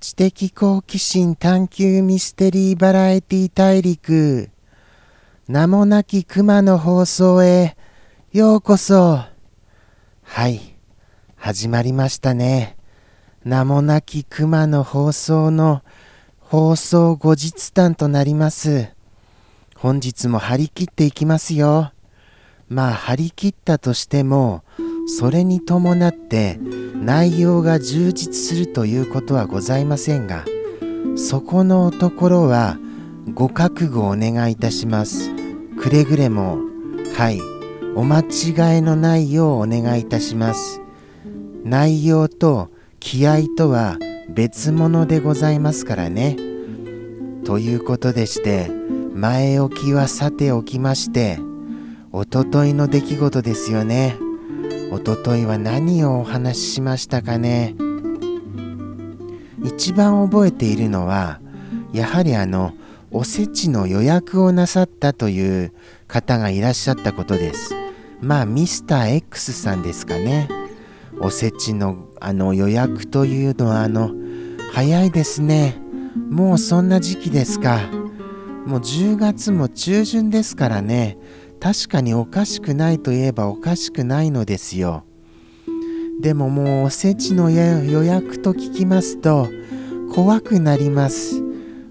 知的好奇心探求ミステリーバラエティ大陸。名もなき熊の放送へ。ようこそ。はい。始まりましたね。名もなき熊の放送の放送後日談となります。本日も張り切っていきますよ。まあ張り切ったとしてもそれに伴って内容が充実するということはございませんがそこのところはご覚悟お願いいたします。くれぐれもはいお間違いのないようお願いいたします。内容と気合とは別物でございますからね。ということでして前置きはさておきましておとといの出来事ですよね。おとといは何をお話ししましたかね。一番覚えているのはやはりあのおせちの予約をなさったという方がいらっしゃったことです。まあミスター X さんですかね。おせちのあの予約というのはあの早いですね。もうそんな時期ですか。もう10月も中旬ですからね。確かにおかしくないといえばおかしくないのですよ。でももうおせちの予約と聞きますと怖くなります。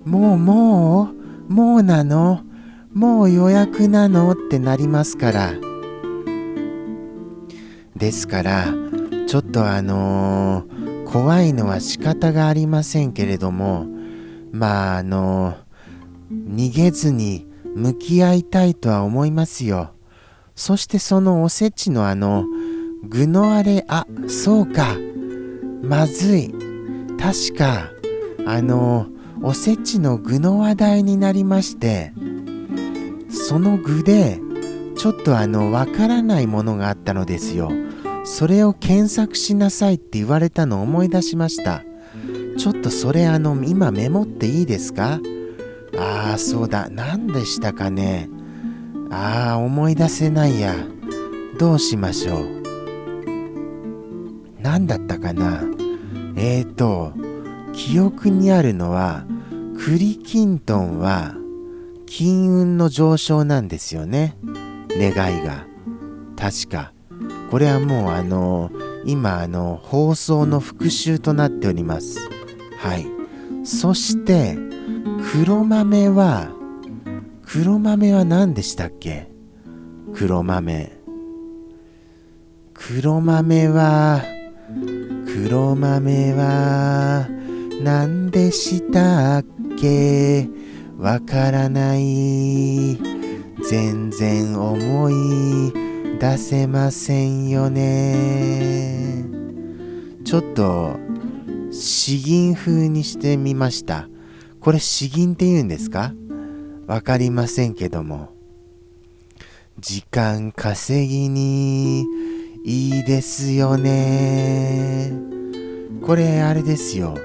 もうもうもうなの？もう予約なの？ってなりますから。ですからちょっとあのー、怖いのは仕方がありませんけれどもまああのー、逃げずに向き合いたいとは思いますよ。そしてそのおせちのあの具のあれ、あ、そうか。まずい。確か、あの、おせちの具の話題になりまして、その具で、ちょっとあの、わからないものがあったのですよ。それを検索しなさいって言われたのを思い出しました。ちょっとそれあの、今メモっていいですか？ああ、そうだ。何でしたかね？ああ、思い出せないや。どうしましょう？何だったかな？えーと、記憶にあるのは、栗きんとんは金運の上昇なんですよね。願いが。確か。これはもうあの、今あの、放送の復習となっております。はい。そして、黒豆は黒豆は何でしたっけ？黒豆。黒豆は黒豆は何でしたっけ？わからない。全然思い。出せませんよねちょっと詩吟風にしてみましたこれ詩吟って言うんですか？わかりませんけども。時間稼ぎにいいですよね。これあれですよ。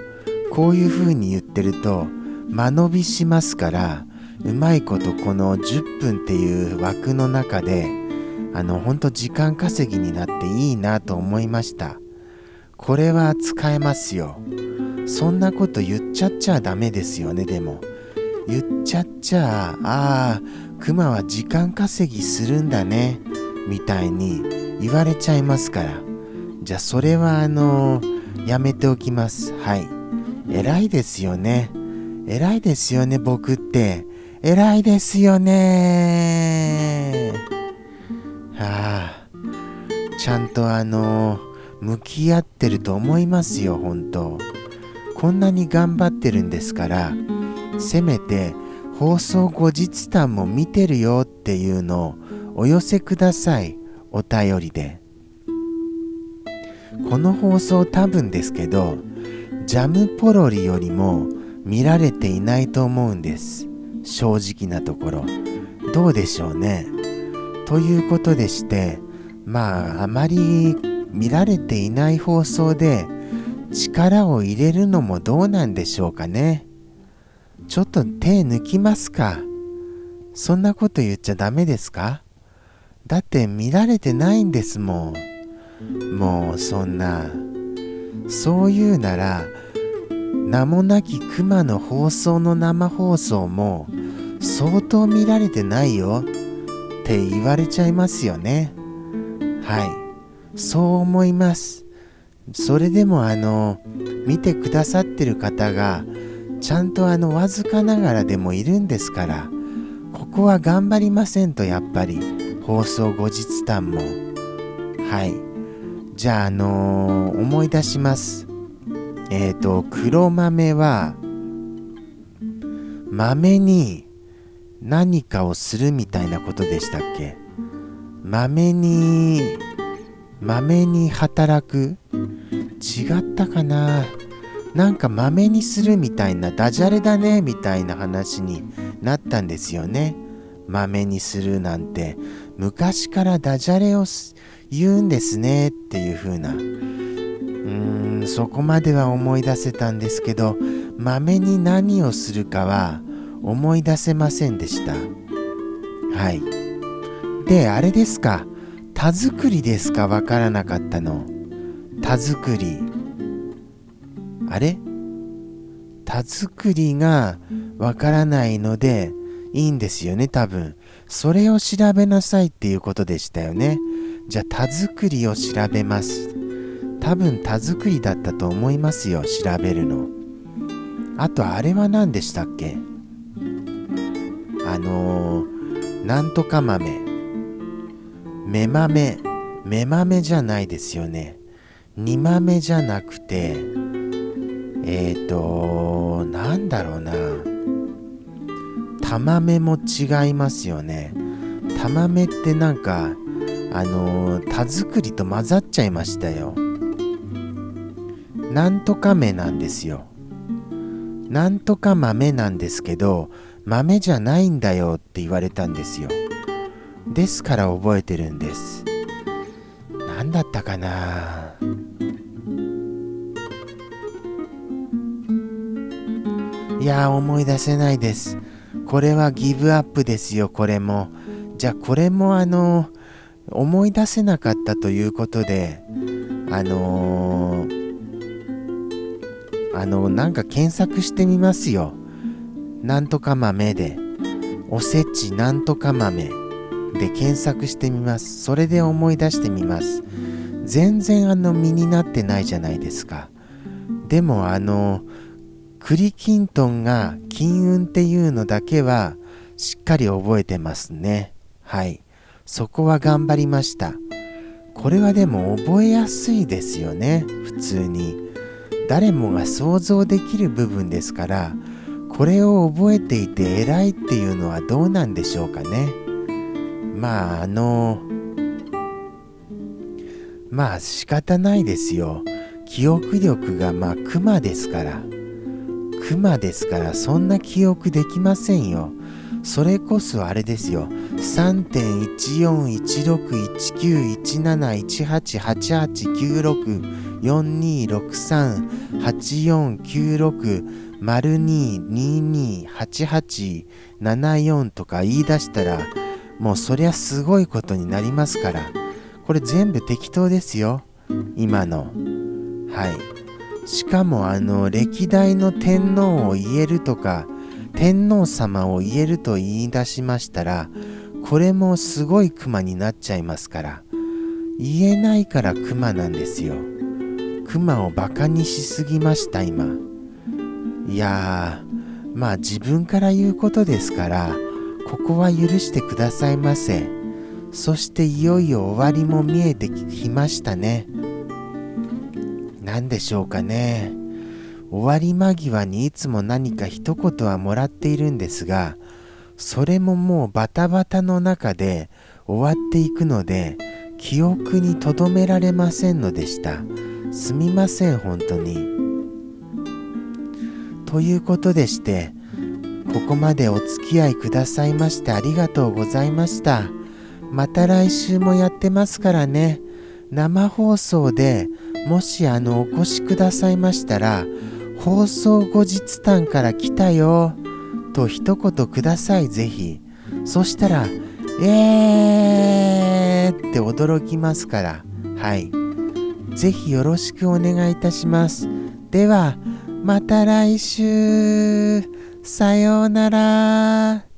こういう風に言ってると間延びしますからうまいことこの10分っていう枠の中であのほんと時間稼ぎになっていいなと思いました。これは使えますよ。そんなこと言っちゃっちゃダメですよねでも。言っちゃっちゃああクマは時間稼ぎするんだねみたいに言われちゃいますから。じゃあそれはあのやめておきます。はい。偉いですよね。偉いですよね僕って。偉いですよね。ちゃんとあの向き合ってると思いますよ本当。こんなに頑張ってるんですからせめて放送後日談も見てるよっていうのをお寄せくださいお便りで。この放送多分ですけどジャムポロリよりも見られていないと思うんです。正直なところ。どうでしょうね。ということでしてまああまり見られていない放送で力を入れるのもどうなんでしょうかね。ちょっと手抜きますか。そんなこと言っちゃダメですかだって見られてないんですもん。もうそんな。そう言うなら、名もなき熊の放送の生放送も相当見られてないよって言われちゃいますよねはい。そう思います。それでもあの見てくださってる方がちゃんとあのわずかながらでもいるんですからここは頑張りませんとやっぱり放送後日談も。はい。じゃああのー、思い出します。えっ、ー、と黒豆は豆に何かをするみたいなことでしたっけ？豆に豆に働く？違ったかな？なんか豆にするみたいなダジャレだねみたいな話になったんですよね。豆にするなんて。昔からダジャレを言うんですねっていう風な。うーんそこまでは思い出せたんですけど豆に何をするかは思い出せませんでした。はい。であれですか？田作りですか？わからなかったの。田作り。あれ？田作りがわからないのでいいんですよね多分。それを調べなさいっていうことでしたよね。じゃあ田作りを調べます。多分田作りだったと思いますよ調べるの。あとあれは何でしたっけ？あのー、なんとか豆。目豆目豆じゃないですよね。煮豆じゃなくてえっ、ー、となんだろうな。玉目も違いますよね。玉目ってなんかあのー、田作りと混ざっちゃいましたよ。なんとか目なんですよ。なんとか豆なんですけど豆じゃないんだよって言われたんですよ。ですから覚えてるんです。何だったかな？いや思い出せないです。これはギブアップですよこれも。じゃあこれもあの思い出せなかったということであのー、あのなんか検索してみますよ。なんとか豆で。おせちなんとか豆。で検索してみます。それで思い出してみます。全然あの身になってないじゃないですか。でもあの栗きんとんが金運っていうのだけはしっかり覚えてますね。はい。そこは頑張りました。これはでも覚えやすいですよね。普通に。誰もが想像できる部分ですからこれを覚えていて偉いっていうのはどうなんでしょうかね。まああのまあ仕方ないですよ。記憶力がまあクマですから。クマですからそんな記憶できませんよ。それこそあれですよ。3.1416191718896442638496丸2228874とか言い出したらもうそりゃすごいことになりますからこれ全部適当ですよ。今の。はい。しかもあの歴代の天皇を言えるとか天皇様を言えると言い出しましたらこれもすごい熊になっちゃいますから言えないから熊なんですよ。熊をバカにしすぎました今。いやーまあ自分から言うことですからここは許してくださいませ。そしていよいよ終わりも見えてきましたね。何でしょうかね。終わり間際にいつも何か一言はもらっているんですがそれももうバタバタの中で終わっていくので記憶に留められませんのでした。すみません本当に。ということでしてここまでお付き合いくださいましてありがとうございました。また来週もやってますからね。生放送でもしあのお越しくださいましたら放送後日談から来たよと一言くださいぜひ。そしたらえーって驚きますから。はい。ぜひよろしくお願いいたします。ではまた来週。さようなら。